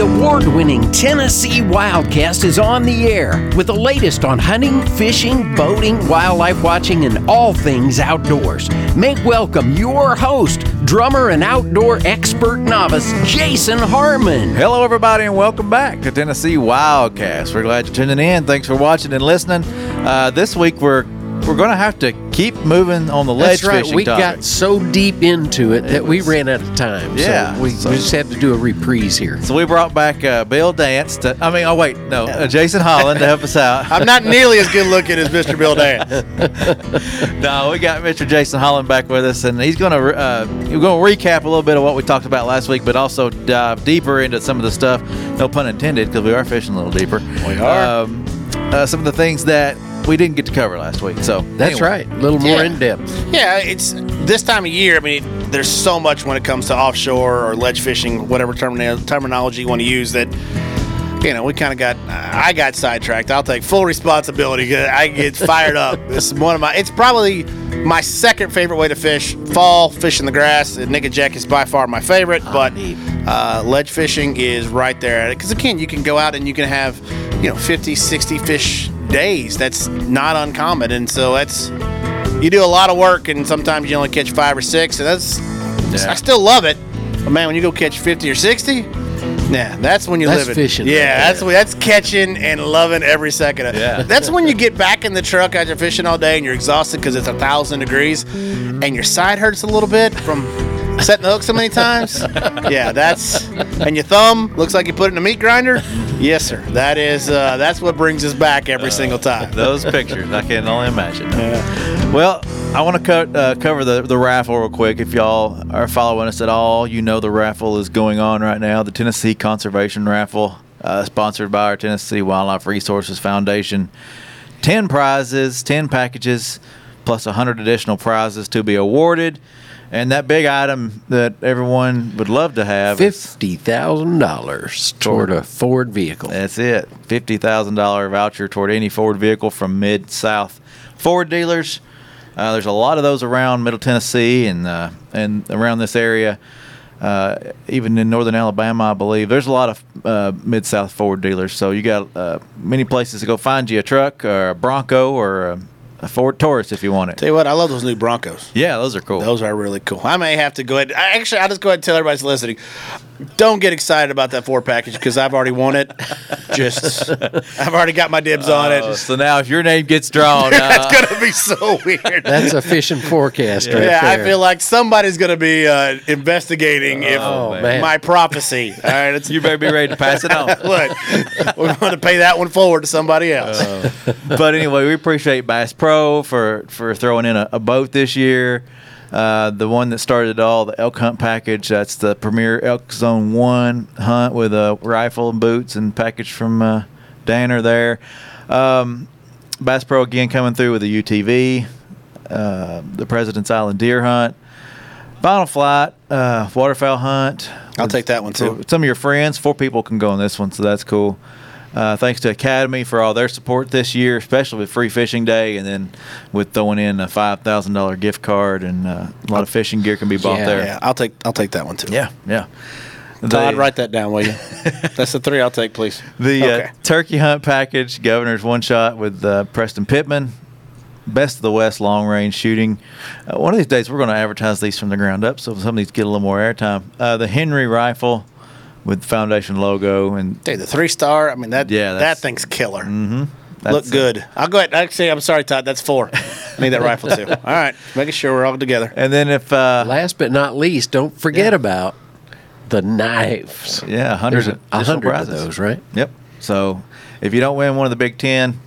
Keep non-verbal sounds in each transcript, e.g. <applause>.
The award winning Tennessee Wildcast is on the air with the latest on hunting, fishing, boating, wildlife watching, and all things outdoors. Make welcome your host, drummer and outdoor expert novice, Jason Harmon. Hello, everybody, and welcome back to Tennessee Wildcast. We're glad you're tuning in. Thanks for watching and listening. Uh, this week, we're we're going to have to keep moving on the ledge That's right. fishing We topic. got so deep into it that we ran out of time. Yeah, So we, so- we just had to do a reprise here. so we brought back uh, Bill Dance. To, I mean, oh wait, no, uh, Jason Holland to help us out. <laughs> I'm not nearly as good looking as Mr. Bill Dance. <laughs> no, we got Mr. Jason Holland back with us, and he's going to uh, we're going to recap a little bit of what we talked about last week, but also dive deeper into some of the stuff. No pun intended, because we are fishing a little deeper. We are. Um, uh, some of the things that we didn't get to cover last week. So That's anyway. right. A little more Yeah. in depth. Yeah, it's this time of year. I mean, there's so much when it comes to offshore or ledge fishing, whatever termina- terminology you want to use. That you know, we kind of got. I got sidetracked. I'll take full responsibility. 'cause I get fired up. <laughs> This is one of my. It's probably my second favorite way to fish. Fall fish in the grass. And Nick and Jack is by far my favorite, but neat. uh, ledge fishing is right there. Because again, you can go out and you can have, you know, 50, 60 fish days. That's not uncommon, and so that's you do a lot of work and sometimes you only catch five or six and that's Yeah. i still love it but man when you go catch 50 or 60 yeah that's when you That's live it fishing yeah right that's there. when that's catching and loving every second of it Yeah. that's when you get back in the truck after fishing all day and you're exhausted because it's a thousand degrees and your side hurts a little bit from setting the hook so many times yeah that's and your thumb looks like you put it in a meat grinder yes sir that is uh, that's what brings us back every single time those pictures. I can only imagine. Well, I want to co- uh, cover the, the raffle real quick. If y'all are following us at all, you know the raffle is going on right now. The Tennessee Conservation Raffle, uh, sponsored by our Tennessee Wildlife Resources Foundation. 10 prizes, 10 packages, plus 100 additional prizes to be awarded. And that big item that everyone would love to have is Fifty thousand dollars toward a Ford vehicle. That's it. Fifty thousand dollar voucher toward any Ford vehicle from Mid South Ford dealers. Uh, there's a lot of those around Middle Tennessee and uh, and around this area, uh, even in Northern Alabama, I believe. There's a lot of uh, Mid South Ford dealers. So you got uh, many places to go find you a truck or a Bronco or a, a Ford Taurus if you want it. tell you what i love those new broncos Yeah, those are cool. Those are really cool. I may have to go ahead. Actually, I'll just go ahead and tell everybody that's listening. Don't get excited about that Ford package because I've already won it. Just, I've already got my dibs on Uh, it. so now if your name gets drawn, <laughs> uh, That's gonna be so weird. That's a fishing forecast right there. yeah, I there. feel like somebody's gonna be uh, investigating if Oh, man. my prophecy. All right, it's, you better be ready to pass it on. <laughs> look, we're going to pay that one forward to somebody else. but anyway, we appreciate Bass Pro for for throwing in a, a boat this year. Uh, the one that started it all, the elk hunt package. That's the premier elk zone one hunt with a rifle and boots and package from uh, Danner there. Um, Bass Pro again coming through with a UTV, uh, the President's Island deer hunt, final flight, uh, waterfowl hunt. I'll take that one, too. Some of your friends, four people can go on this one, so that's cool. Uh, thanks to Academy for all their support this year, especially with Free Fishing Day, and then with throwing in a five thousand dollar gift card and uh, a lot of fishing gear can be bought Yeah. there. Yeah, I'll take, I'll take that one too. yeah, yeah. Todd, The- write that down, will you? <laughs> That's the three I'll take, please. The Okay. uh, turkey hunt package, Governor's one shot with uh, Preston Pittman, best of the West long range shooting. Uh, one of these days, we're going to advertise these from the ground up, so some of these get a little more airtime. Uh, the Henry rifle with Foundation logo and Dude, the three star. I mean that. Yeah, that thing's killer. Mm-hmm. Look that's, uh, good. I'll go ahead. Actually, I'm sorry, Todd. That's four. I need that rifle too. <laughs> All right, making sure we're all together. And then if uh, Last but not least, don't forget Yeah. about the knives. yeah, hundreds There's of a additional hundred of those, right? Yep. So if you don't win one of the Big Ten,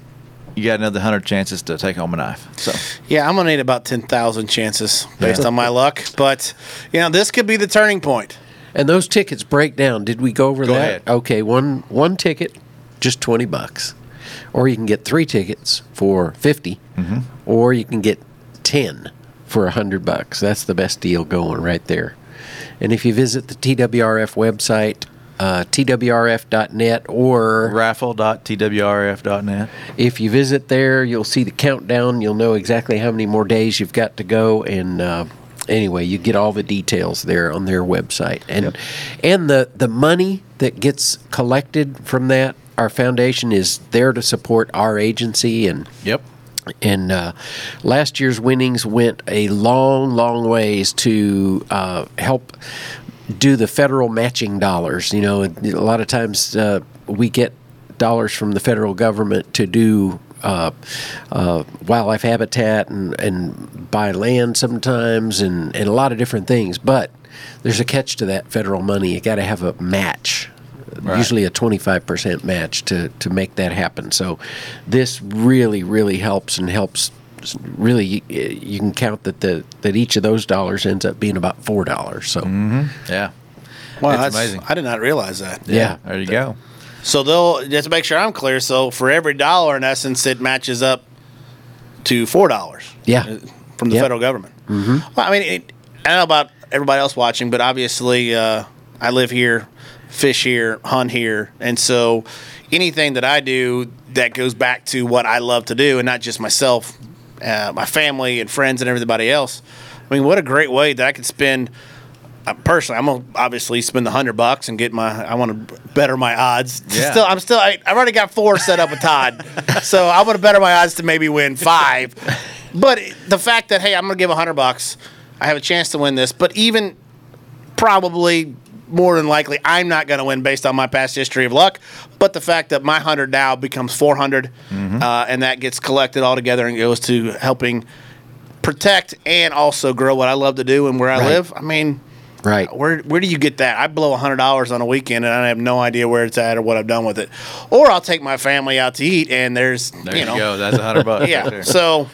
you got another hundred chances to take home a knife. So Yeah, I'm gonna need about ten thousand chances based Yeah. on my luck. But you know, this could be the turning point. And those tickets break down. Did we go over Go that? ahead. Okay, one one ticket, just twenty bucks, or you can get three tickets for 50 Mm-hmm. or you can get ten for hundred bucks. That's the best deal going right there. And if you visit the TWRF website, uh, twrf.net, or raffle.twrf.net. if you visit there, you'll see the countdown. You'll know exactly how many more days you've got to go. And uh, anyway, you get all the details there on their website. And and the the money that gets collected from that, our foundation is there to support our agency and Yep. and uh, last year's winnings went a long, long ways to uh, help do the federal matching dollars. You know, a lot of times uh, we get dollars from the federal government to do. Uh, uh, wildlife habitat and, and buy land sometimes and, and a lot of different things. But there's a catch to that federal money. You got to have a match usually a 25% match to, to make that happen. So this really, really helps and helps. Really, you, you can count that the that each of those dollars ends up being about four dollars. So mm-hmm. Yeah. Wow, It's that's amazing. I did not realize that. yeah, There you go. So they'll just to make sure I'm clear. So for every dollar, in essence, it matches up to four dollars. Yeah. From the Yep. federal government. Mm-hmm. Well, I mean, it, I don't know about everybody else watching, but obviously, uh, I live here, fish here, hunt here, and so anything that I do that goes back to what I love to do, and not just myself, uh, my family and friends and everybody else. I mean, what a great way that I could spend. Uh, personally, I'm gonna obviously spend the hundred bucks and get my. I want to better my odds. <laughs> Yeah. Still, I'm still. I, I've already got four set up with Todd, <laughs> so I want to better my odds to maybe win five. But the fact that hey, I'm gonna give a hundred bucks, I have a chance to win this. But even probably more than likely, I'm not going to win based on my past history of luck. But the fact that my hundred now becomes 400, uh, and that gets collected all together and goes to helping protect and also grow what I love to do and where I Right. live. I mean, right. where where do you get that? I blow hundred dollars on a weekend and I have no idea where it's at or what I've done with it. Or I'll take my family out to eat and there's There you you, know go. That's a hundred bucks. <laughs> right yeah. there. So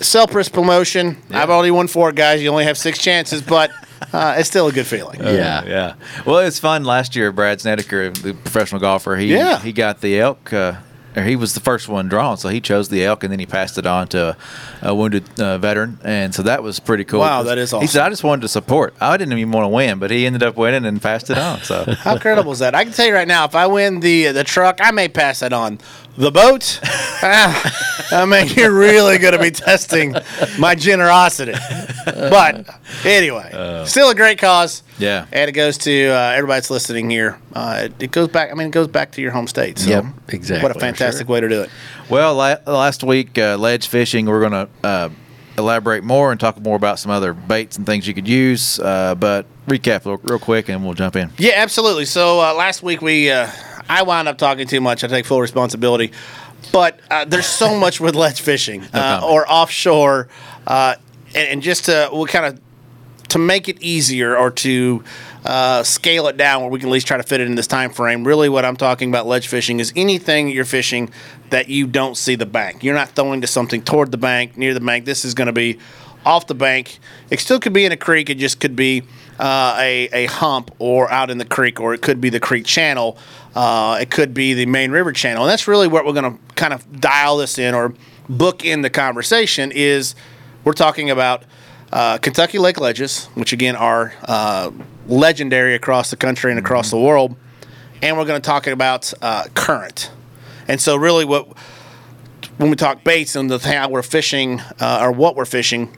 self promotion. I've already won four guys. You only have six chances, but uh, it's still a good feeling. Yeah. yeah. Well, it's fun. Last year, Brandt Snedeker, the professional golfer, he Yeah. he got the elk. Uh, or he was the first one drawn, so he chose the elk, and then he passed it on to a, a wounded uh, veteran, and so that was pretty cool. Wow, that is awesome! He said, "I just wanted to support. I didn't even want to win, but he ended up winning and passed it on." So How incredible is that? I can tell you right now, if I win the the truck, I may pass that on. The boat, ah, I mean, you're really going to be testing my generosity. But anyway, still a great cause. Yeah. and it goes to uh, everybody that's listening here. Uh, it, it goes back. I mean, it goes back to your home state. So Yep, exactly. What a fantastic way to do it. Well, la- last week, uh, ledge fishing, we're going to uh, elaborate more and talk more about some other baits and things you could use. Uh, but recap real, real quick and we'll jump in. Yeah, absolutely. So uh, last week we, uh, I wound up talking too much. I take full responsibility. But uh, there's so much with ledge fishing uh, comment. or offshore, uh, and, and just to we kind of to make it easier or to uh, scale it down where we can at least try to fit it in this time frame. Really, what I'm talking about ledge fishing is anything you're fishing that you don't see the bank. You're not throwing to something toward the bank, near the bank. This is going to be off the bank. It still could be in a creek. It just could be uh, a, a hump or out in the creek, or it could be the creek channel. Uh, it could be the main river channel. And that's really what we're going to kind of dial this in or book in the conversation is we're talking about uh, Kentucky Lake ledges, which again are uh, legendary across the country and across the world. And we're going to talk about uh, current. And so, really, what when we talk baits and the how we're fishing uh, or what we're fishing,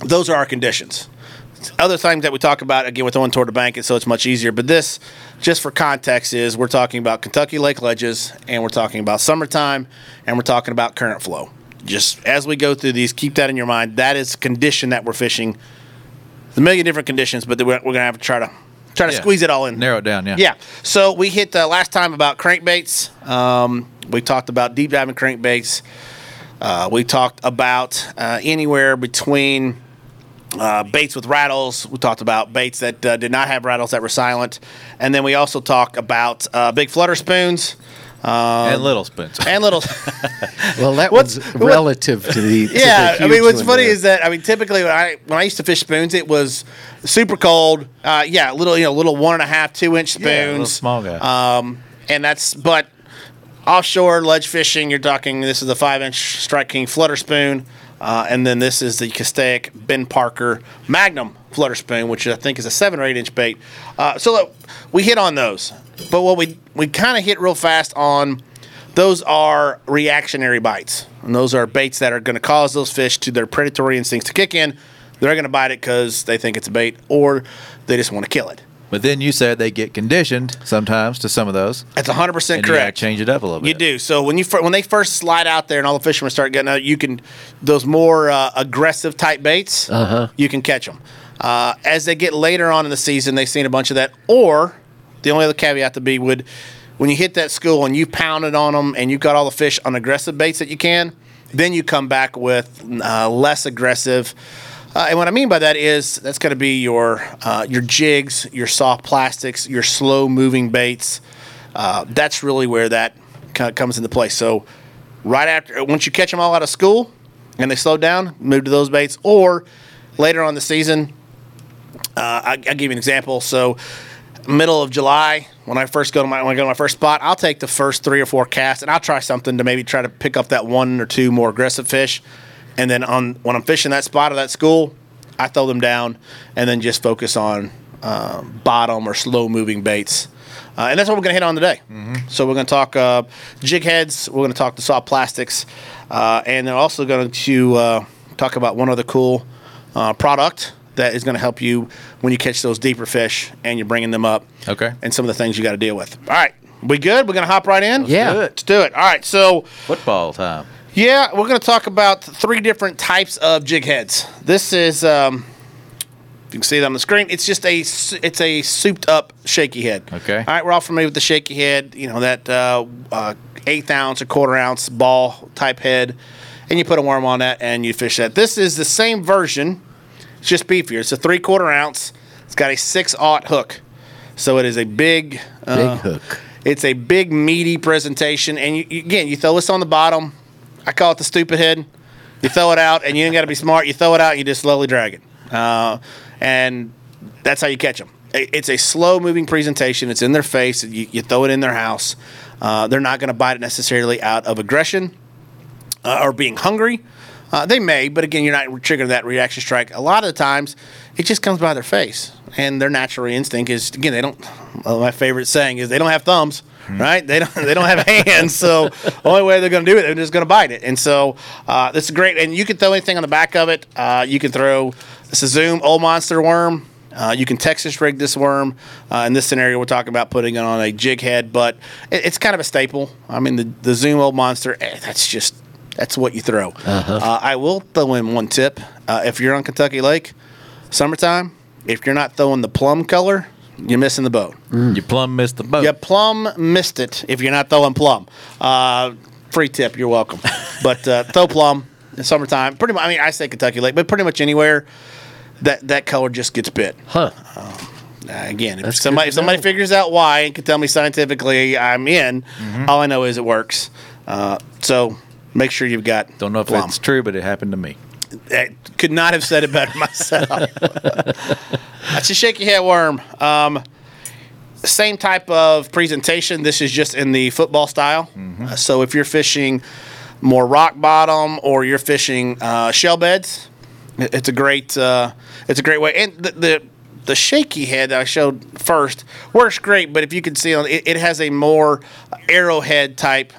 those are our conditions. Other things that we talk about again with throwing toward the bank, and so it's much easier. But this, just for context, is we're talking about Kentucky Lake ledges, and we're talking about summertime, and we're talking about current flow. Just as we go through these, keep that in your mind. That is condition that we're fishing. There's a million different conditions, but we're, we're gonna have to try to try to Yeah. squeeze it all in. Narrow it down, yeah. Yeah. So we hit uh, last time about crankbaits. Um, we talked about deep diving crankbaits. Uh, we talked about uh, anywhere between uh, baits with rattles. We talked about baits that uh, did not have rattles that were silent, and then we also talked about uh, big flutter spoons and little spoons. <laughs> and little. <laughs> Well, that What's- was what- relative to the. <laughs> to the yeah, I mean, what's funny there. is that I mean, typically when I when I used to fish spoons, it was super cold. Uh, yeah, little you know, little one and a half, two inch spoons. Yeah, a little small guy. Um, and that's but offshore ledge fishing. You're talking. This is a five inch Strike King flutter spoon, uh, and then this is the Castaic Ben Parker Magnum flutter spoon, which I think is a seven or eight inch bait. Uh, so look, we hit on those, but what we we kind of hit real fast on. Those are reactionary bites, and those are baits that are going to cause those fish to their predatory instincts to kick in. They're going to bite it because they think it's a bait, or they just want to kill it. But then you said they get conditioned sometimes to some of those. That's 100 percent and you gotta correct. change it up a little bit. You do. So when you fir- when they first slide out there and all the fishermen start getting out, you can those more uh, aggressive type baits. Uh-huh. You can catch them. Uh, as they get later on in the season, they've seen a bunch of that. Or the only other caveat to be would when you hit that school and you pounded on them and you've got all the fish on aggressive baits that you can, then you come back with uh, less aggressive. Uh, and what I mean by that is that's going to be your uh, your jigs, your soft plastics, your slow moving baits. Uh, that's really where that kind of comes into play. So right after once you catch them all out of school and they slow down, move to those baits. Or later on the season, uh, I, I'll give you an example. So middle of July, when I first go to my when I go to my first spot, I'll take the first three or four casts and I'll try something to maybe try to pick up that one or two more aggressive fish. And then on when I'm fishing that spot or that school, I throw them down and then just focus on um, bottom or slow moving baits. Uh, and that's what we're going to hit on today. So we're going to talk uh, jig heads. We're going to talk the soft plastics, uh, and they're also going to uh, talk about one other cool uh, product that is going to help you when you catch those deeper fish and you're bringing them up. Okay. And some of the things you got to deal with. All right, we good? We're going to hop right in. Yeah. do it. let's do it. All right, so Football time. Yeah, we're going to talk about three different types of jig heads. This is, um, if you can see it on the screen, it's just a it's a souped up shaky head. Okay. All right, we're all familiar with the shaky head. You know that uh, uh, eighth ounce or quarter ounce ball type head, and you put a worm on that and you fish that. This is the same version, it's just beefier. It's a three quarter ounce. It's got a six aught hook, so it is a big uh, Big hook. it's a big meaty presentation, and you- again, you throw this on the bottom. I call it the stupid head. You throw it out, and you ain't got to be smart. You throw it out, and you just slowly drag it, uh, and that's how you catch them. It's a slow moving presentation. It's in their face. You, you throw it in their house. Uh, they're not going to bite it necessarily out of aggression uh, or being hungry. Uh, they may, but again, you're not triggering that reaction strike. A lot of the times, it just comes by their face, and their natural instinct is again they don't. Well, my favorite saying is they don't have thumbs, right? They don't they don't have hands, so the <laughs> only way they're going to do it, they're just going to bite it. And so uh, this is great, and you can throw anything on the back of it. Uh, you can throw this is Zoom old monster worm. Uh, you can Texas rig this worm. Uh, in this scenario, we're talking about putting it on a jig head, but it, it's kind of a staple. I mean, the, the Zoom old monster, eh, that's just that's what you throw. Uh, I will throw in one tip: uh, if you're on Kentucky Lake, summertime, if you're not throwing the plum color, you're missing the boat. You plumb missed the boat. You plum missed it if you're not throwing plum. Uh, free tip, you're welcome. <laughs> but uh, throw plum in summertime. Pretty much. I mean, I say Kentucky Lake, but pretty much anywhere that that color just gets bit. Huh. Uh, again, if That's somebody if somebody figures out why and can tell me scientifically, I'm in. All I know is it works. Uh, so make sure you've got. Don't know if that's true, but it happened to me. I could not have said it better <laughs> myself. That's a shaky head worm. Um, same type of presentation. This is just in the football style. Uh, so if you're fishing more rock bottom or you're fishing uh, shell beds, it's a great uh, it's a great way. And the, the the shaky head that I showed first works great, but if you can see on it, it has a more arrowhead type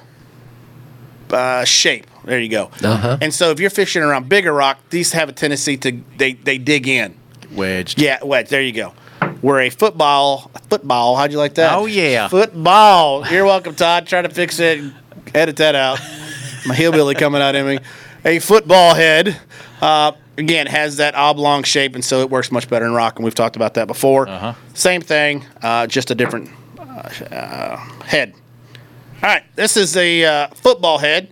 uh, shape. There you go. Uh-huh. And so if you're fishing around bigger rock, these have a tendency to they they dig in. Wedged. Yeah, wedge. There you go. Where a football, football. How'd you like that? Oh, yeah. football. You're welcome, Todd. Try to fix it. Edit that out. My hillbilly coming out in me. A football head. Uh, again, has that oblong shape, and so it works much better in rock. And we've talked about that before. Uh-huh. Same thing, uh, just a different uh, uh, head. All right, this is a uh, football head,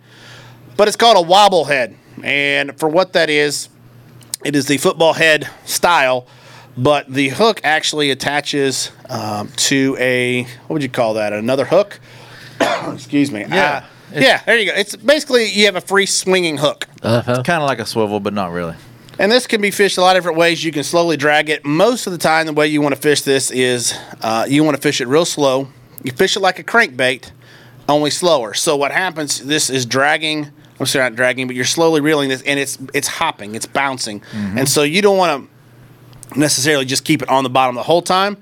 but it's called a wobble head. And for what that is, it is the football head style, but the hook actually attaches um, to a what would you call that? Another hook? <coughs> Excuse me. Yeah. Uh, yeah, there you go. It's basically you have a free swinging hook. Uh-huh. Kind of like a swivel, but not really. And this can be fished a lot of different ways. You can slowly drag it. Most of the time, the way you want to fish this is uh, you want to fish it real slow. You fish it like a crankbait, only slower. So what happens? This is dragging. I'm sorry, not dragging, but you're slowly reeling this, and it's it's hopping, it's bouncing, and so you don't want to necessarily just keep it on the bottom the whole time,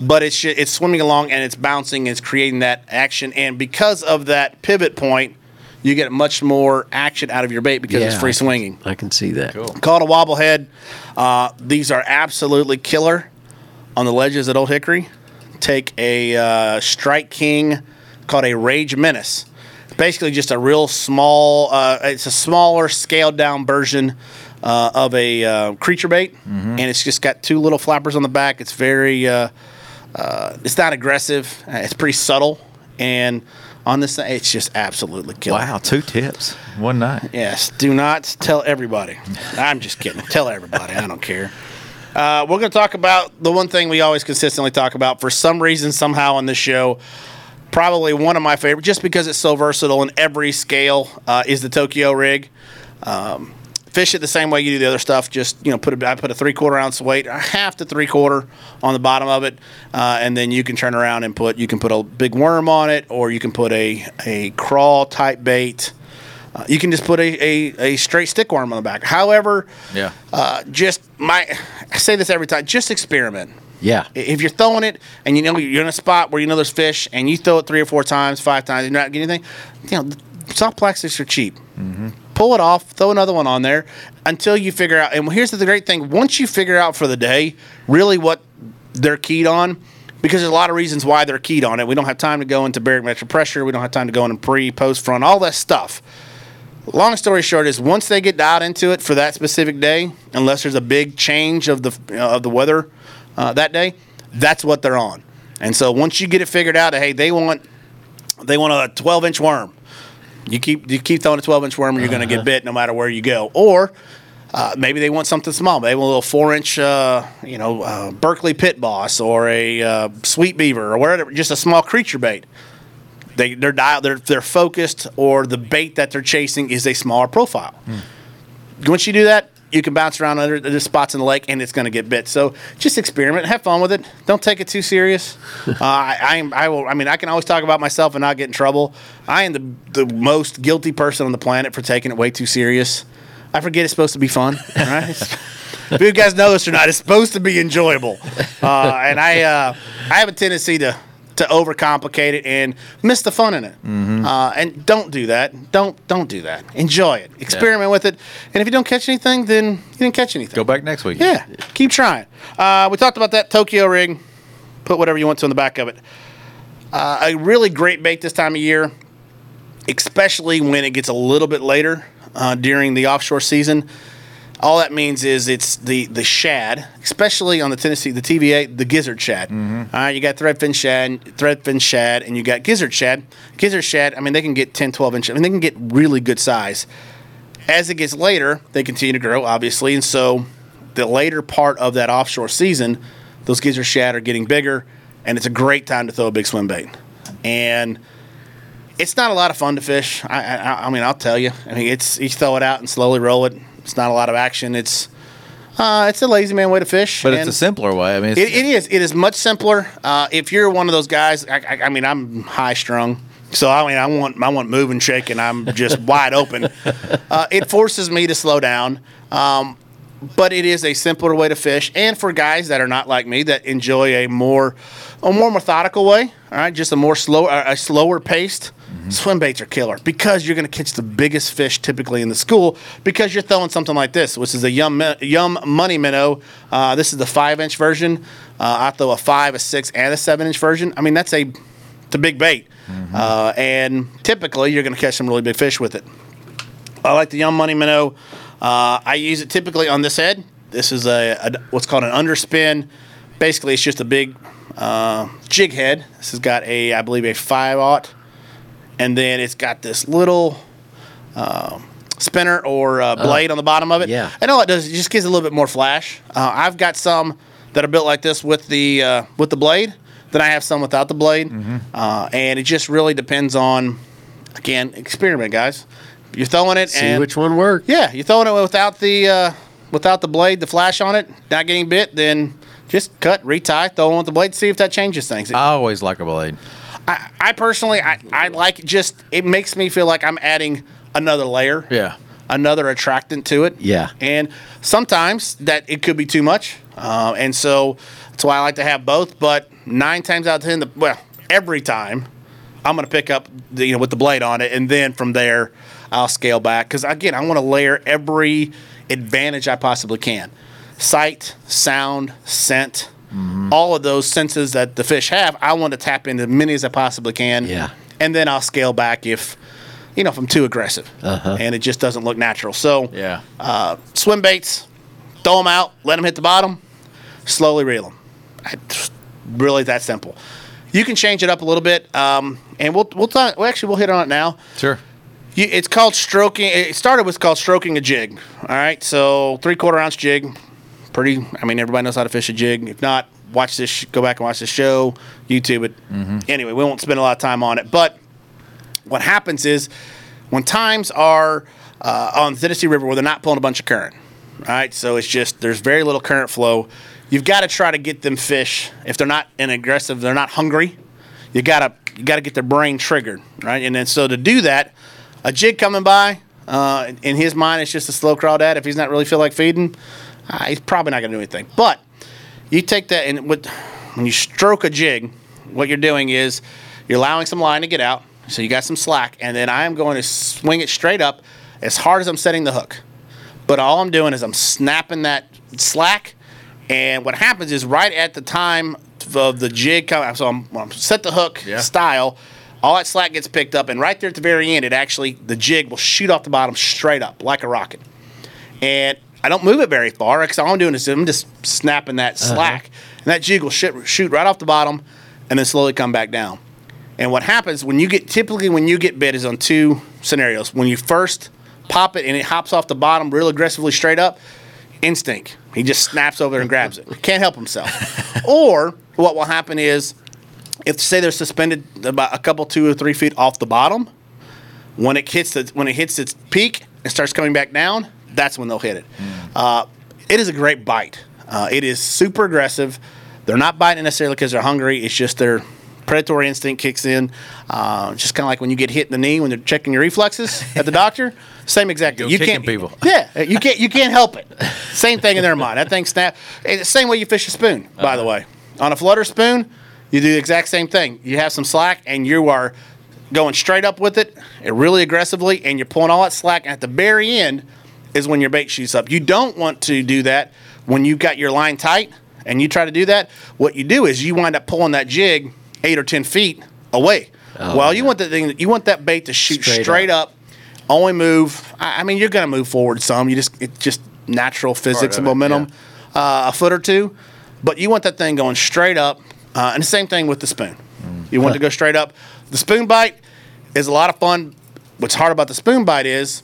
but it's it's swimming along and it's bouncing, and it's creating that action, and because of that pivot point, you get much more action out of your bait because it's Yeah, free I can- swinging I can see that. Cool. called a wobblehead. Uh, these are absolutely killer on the ledges at Old Hickory. Take a uh, Strike King called a Rage Menace. Basically, just a real small. Uh, it's a smaller, scaled down version uh, of a uh, creature bait, and it's just got two little flappers on the back. It's very. Uh, uh, it's not aggressive. Uh, It's pretty subtle, and on this, thing, it's just absolutely killer. Wow, two tips one night. Yes, do not tell everybody. I'm just kidding. tell everybody. I don't care. Uh, we're going to talk about the one thing we always consistently talk about for some reason, somehow on this show. Probably one of my favorite, just because it's so versatile in every scale, uh, is the Tokyo rig. Um, fish it the same way you do the other stuff. Just you know, put a, I put a three quarter ounce weight, a half to three quarter on the bottom of it, uh, and then you can turn around and put. You can put a big worm on it, or you can put a a crawl type bait. Uh, you can just put a, a, a straight stick worm on the back. However, Yeah. uh, just my I say this every time. Just experiment. Yeah. If you're throwing it and you know you're in a spot where you know there's fish and you throw it three or four times, five times, you're not getting anything, you know, soft plastics are cheap. Pull it off, throw another one on there until you figure out. And here's the great thing: once you figure out for the day really what they're keyed on, because there's a lot of reasons why they're keyed on it. We don't have time to go into barometric pressure. We don't have time to go into pre, post, front, all that stuff. Long story short is once they get dialed into it for that specific day, unless there's a big change of the uh, of the weather uh, that day, that's what they're on. And so once you get it figured out, hey, they want they want a 12 inch worm. You keep you keep throwing a 12 inch worm, and you're going to get bit no matter where you go. Or uh, maybe they want something small. Maybe a little four inch, uh, you know, uh, Berkley pit boss or a uh, sweet beaver or whatever, just a small creature bait. They they're dialed, they're they're focused, or the bait that they're chasing is a smaller profile. Once you do that, you can bounce around under the spots in the lake, and it's going to get bit. So just experiment, have fun with it. Don't take it too serious. <laughs> uh, I, I I will. I mean, I can always talk about myself and not get in trouble. I am the the most guilty person on the planet for taking it way too serious. I forget it's supposed to be fun. <laughs> Right. if you guys know this or not, it's supposed to be enjoyable. Uh, and I uh, I have a tendency to to overcomplicate it and miss the fun in it. Uh, and don't do that. Don't don't do that. Enjoy it. Experiment with it. And if you don't catch anything, then you didn't catch anything. Go back next week. Yeah, keep trying. Uh, we talked about that Tokyo rig. Put whatever you want to on the back of it. Uh, a really great bait this time of year, especially when it gets a little bit later uh, during the offshore season. All that means is it's the the shad, especially on the Tennessee, the TVA, the gizzard shad. Mm-hmm. All right, you got threadfin shad, threadfin shad, and you got gizzard shad. Gizzard shad, I mean, they can get 10, 12 inch. I mean, they can get really good size as it gets later, they continue to grow, obviously, and so the later part of that offshore season, those gizzard shad are getting bigger, and it's a great time to throw a big swim bait. And it's not a lot of fun to fish. I, I, I mean, I'll tell you. I mean, it's you throw it out and slowly roll it. It's not a lot of action. It's uh, it's a lazy man way to fish. But it's a simpler way. I mean, it's, it, it is. It is much simpler. Uh, if you're one of those guys, I, I, I mean, I'm high strung, so I mean, I want I want move and shake, and I'm just <laughs> wide open. Uh, it forces me to slow down. Um, but it is a simpler way to fish, and for guys that are not like me that enjoy a more a more methodical way, all right, just a more slow a slower paced. Swim baits are killer because you're going to catch the biggest fish typically in the school because you're throwing something like this, which is a Yum Yum Money Minnow. Uh, this is the five inch version. Uh, I throw a five, a six, and a seven inch version. I mean that's a it's a big bait, uh, and typically you're going to catch some really big fish with it. I like the Yum Money Minnow. Uh, I use it typically on this head. This is a, a what's called an underspin. Basically, it's just a big uh, jig head. This has got a, I believe, a five aught, and then it's got this little uh, spinner or uh, blade on the bottom of it. yeah. and all it does, it just gives it a little bit more flash. Uh, I've got some that are built like this with the uh, with the blade. Then I have some without the blade, uh, and it just really depends on, again, experiment, guys. You're throwing it and See and which one works. yeah, you're throwing it without the uh, without the blade, the flash on it, not getting bit. Then just cut, retie, throw on with the blade, see if that changes things. I always like a blade. I, I personally, I, I like it just it makes me feel like I'm adding another layer, Yeah. another attractant to it. Yeah. and sometimes that it could be too much, uh, and so that's why I like to have both. But nine times out of ten, the well, every time I'm going to pick up the, you know with the blade on it, and then from there I'll scale back because again I want to layer every advantage I possibly can: sight, sound, scent, all of those senses that the fish have. I want to tap into as many as I possibly can. Yeah. And then I'll scale back if, you know, if I'm too aggressive and it just doesn't look natural. So Yeah. uh, swim baits, throw them out, let them hit the bottom, slowly reel them. Really that simple. You can change it up a little bit, um, and we'll we'll talk. Well, actually, we'll hit on it now. Sure. You, it's called stroking. It started with called stroking a jig. All right, so three quarter ounce jig, pretty. I mean, everybody knows how to fish a jig. If not, watch this. Go back and watch the show, YouTube it. Anyway, we won't spend a lot of time on it. But what happens is when times are uh, on the Tennessee River where they're not pulling a bunch of current. All right, so it's just there's very little current flow. You've got to try to get them fish if they're not an aggressive, they're not hungry. You gotta you gotta get their brain triggered, right? And then so to do that, a jig coming by, uh, in his mind, it's just a slow crawl dad. If he's not really feel like feeding, uh, he's probably not gonna do anything. But you take that and with, when you stroke a jig, what you're doing is you're allowing some line to get out, so you got some slack, and then I am going to swing it straight up as hard as I'm setting the hook. But all I'm doing is I'm snapping that slack, and what happens is right at the time of the jig coming, so I'm, I'm set the hook Yeah. style, all that slack gets picked up, and right there at the very end, it actually the jig will shoot off the bottom straight up like a rocket and I don't move it very far because all I'm doing is I'm just snapping that uh-huh. slack, and that jig will shoot, shoot right off the bottom, and then slowly come back down. And what happens when you get typically when you get bit is on two scenarios. When you first pop it and it hops off the bottom real aggressively straight up, instinct. He just snaps over and grabs it. <laughs> Can't help himself. or what will happen is if say they're suspended about a couple two or three feet off the bottom, when it hits the when it hits its peak and starts coming back down, that's when they'll hit it. Uh, it is a great bite. Uh, it is super aggressive. They're not biting necessarily because they're hungry. It's just their predatory instinct kicks in. Uh, just kind of like when you get hit in the knee when they're checking your reflexes at the doctor. <laughs> Same exact. Go you kicking can't people. <laughs> Yeah, you can't. You can't help it. Same thing in their mind. That thing snap. It's the same way you fish a spoon. By the way, on a flutter spoon, you do the exact same thing. You have some slack, and you are going straight up with it, really aggressively, and you're pulling all that slack. And at the very end is when your bait shoots up. You don't want to do that when you've got your line tight, and you try to do that. What you do is you wind up pulling that jig eight or ten feet away. well, you want that thing. You want that bait to shoot Straight straight, up. Only move. I I mean, you're going to move forward some. You just it's just natural physics of and it, momentum, uh, a foot or two. But you want that thing going straight up. Uh, and the same thing with the spoon. You want to go straight up. The spoon bite is a lot of fun. What's hard about the spoon bite is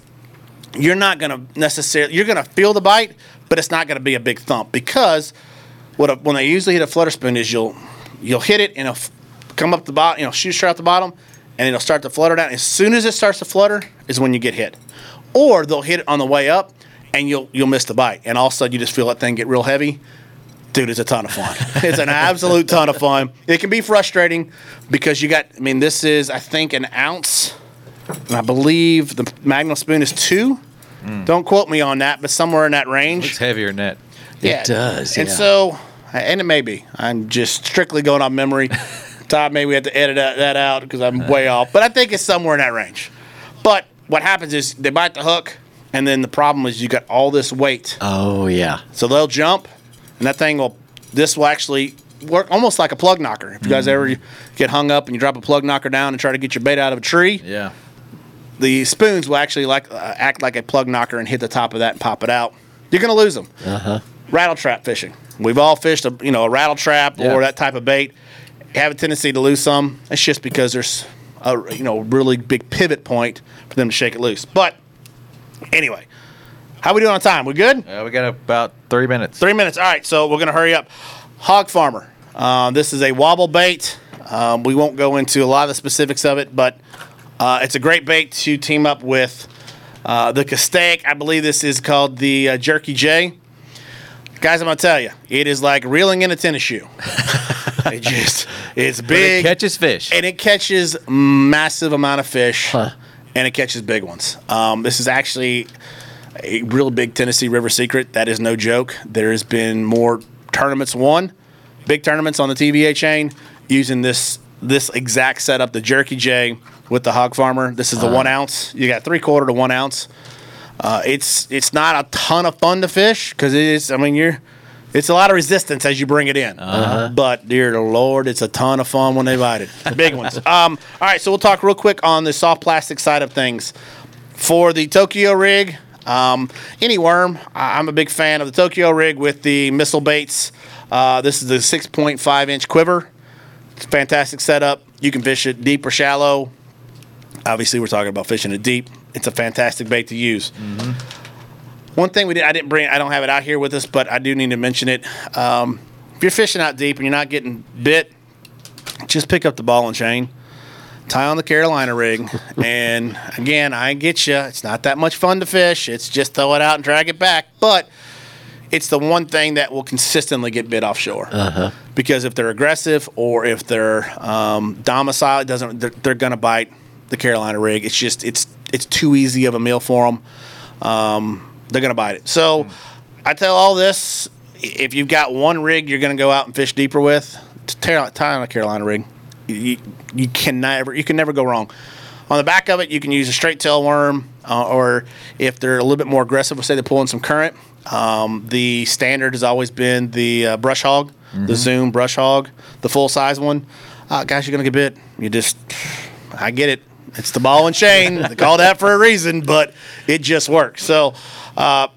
you're not going to necessarily you're going to feel the bite, but it's not going to be a big thump because what a, when they usually hit a flutter spoon is you'll you'll hit it and it'll come up the bottom, you know, shoot straight out the bottom, and it'll start to flutter down. As soon as it starts to flutter, is when you get hit, or they'll hit it on the way up, and you'll you'll miss the bite, and all of a sudden you just feel that thing get real heavy. Dude, it's a ton of fun. <laughs> it's an absolute ton of fun. It can be frustrating because you got. I mean, this is I think an ounce. And I believe the Magnum spoon is two. Hmm. Don't quote me on that, but somewhere in that range. It's heavier than that. It does, And yeah. so, and it may be. I'm just strictly going on memory. <laughs> Todd, maybe we have to edit that, that out because I'm way uh-huh. off. But I think it's somewhere in that range. But what happens is they bite the hook, and then the problem is you got all this weight. Oh yeah. So they'll jump, and that thing will. This will actually work almost like a plug knocker. If you guys mm-hmm. ever get hung up and you drop a plug knocker down and try to get your bait out of a tree, Yeah. The spoons will actually like uh, act like a plug knocker and hit the top of that and pop it out. You're gonna lose them. Uh-huh. Rattle trap fishing. We've all fished a you know a rattle trap Yeah. or that type of bait. Have a tendency to lose some. It's just because there's a you know really big pivot point for them to shake it loose. But anyway, how we doing on time? We good? Uh, we got about three minutes. Three minutes. All right, so we're going to hurry up. Hog Farmer. Uh, this is a wobble bait. Um, we won't go into a lot of the specifics of it, but uh, it's a great bait to team up with uh, the Castaic. I believe this is called the uh, Jerky J. Guys, I'm going to tell you, it is like reeling in a tennis shoe. <laughs> it just, it's But it big catches fish. and it catches massive amount of fish and it catches big ones um, this is actually a real big tennessee river secret that is no joke there has been more tournaments won big tournaments on the tva chain using this this exact setup the jerky j with the hog farmer this is the one ounce you got three quarter to one ounce uh, it's it's not a ton of fun to fish because it is i mean you're It's a lot of resistance as you bring it in. Uh-huh. But dear Lord, it's a ton of fun when they bite it. The big ones. <laughs> Um, all right, so we'll talk real quick on the soft plastic side of things. For the Tokyo rig, um, any worm, I- I'm a big fan of the Tokyo rig with the missile baits. Uh, this is the 6.5 inch quiver. It's a fantastic setup. You can fish it deep or shallow. Obviously, we're talking about fishing it deep. It's a fantastic bait to use. One thing we did, I didn't bring, I don't have it out here with us, but I do need to mention it. Um, if you're fishing out deep and you're not getting bit, just pick up the ball and chain, tie on the Carolina rig, <laughs> and again, I get you. It's not that much fun to fish. It's just throw it out and drag it back, but it's the one thing that will consistently get bit offshore. Because if they're aggressive or if they're um, domicile, it doesn't. They're, they're gonna bite the Carolina rig. It's just it's it's too easy of a meal for them. Um, they're gonna bite it. So I tell all this: if you've got one rig you're gonna go out and fish deeper with, tie on a Carolina rig. You, you can never you can never go wrong. On the back of it, you can use a straight tail worm, uh, or if they're a little bit more aggressive, say they're pulling some current. Um, the standard has always been the uh, brush hog, the Zoom brush hog, the full size one. Uh, guys, you're gonna get bit. You just, I get it. It's the ball and chain. they call that for a reason, but it just works. So, uh,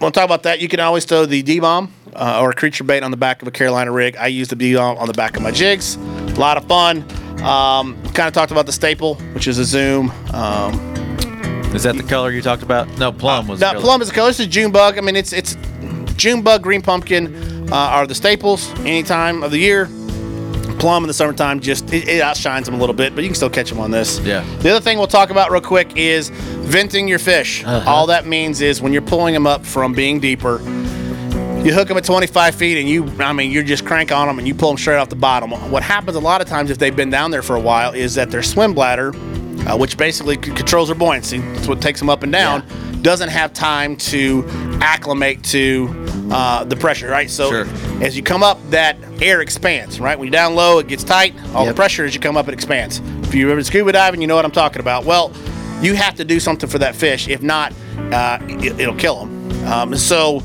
want to talk about that? You can always throw the D bomb uh, or a creature bait on the back of a Carolina rig. I use the D bomb on the back of my jigs. A lot of fun. Um, kind of talked about the staple, which is a zoom. Um, Is that the color you talked about? No, plum was. the plum is the color. This is June bug. I mean, it's it's June bug, green pumpkin uh, are the staples any time of the year. Plum in the summertime just it, it outshines them a little bit, but you can still catch them on this. Yeah. The other thing we'll talk about real quick is venting your fish. All that means is when you're pulling them up from being deeper, you hook them at 25 feet and you, I mean, you're just crank on them and you pull them straight off the bottom. What happens a lot of times if they've been down there for a while is that their swim bladder, uh, which basically c- controls their buoyancy, that's what takes them up and down, doesn't have time to acclimate to uh, the pressure, right? So Sure. as you come up, that air expands, right? When you're down low, it gets tight. All the pressure as you come up, it expands. If you've ever scuba diving, you know what I'm talking about. Well, you have to do something for that fish. If not, uh, it, it'll kill them. Um, so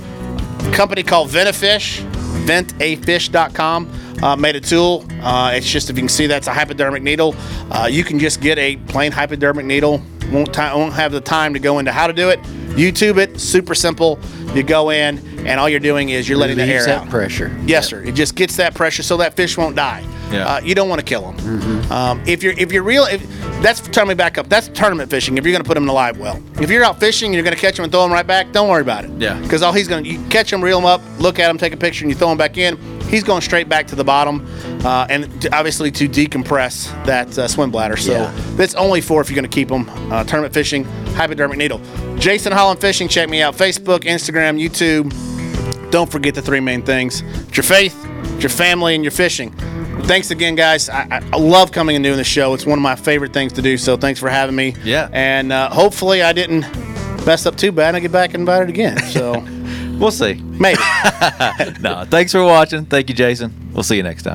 company called Ventafish, ventafish.com, uh, made a tool. Uh, it's just, if you can see, that's a hypodermic needle. Uh, you can just get a plain hypodermic needle. Won't, ti won't have the time to go into how to do it. YouTube it, super simple. You go in, and all you're doing is you're letting the air that out. pressure. Yes, sir. It just gets that pressure so that fish won't die. Yeah. Uh, you don't want to kill them. Um, if you're if you're real, if, that's turn me back up. That's tournament fishing. If you're going to put them in a live well, if you're out fishing and you're going to catch them and throw them right back, don't worry about it. Yeah. Because all he's going to you catch them, reel them up, look at them, take a picture, and you throw them back in. He's going straight back to the bottom, uh, and to, obviously to decompress that uh, swim bladder. So Yeah. that's only for if you're going to keep them. Uh, tournament fishing, hypodermic needle. Jason Holland Fishing. Check me out. Facebook, Instagram, YouTube. Don't forget the three main things it's your faith, it's your family, and your fishing. Thanks again, guys. I, I, love coming and doing the show. It's one of my favorite things to do. So thanks for having me. Yeah. And uh, hopefully I didn't mess up too bad and I get back invited again. So <laughs> We'll see. maybe. <laughs> No, thanks for watching. Thank you, Jason. We'll see you next time.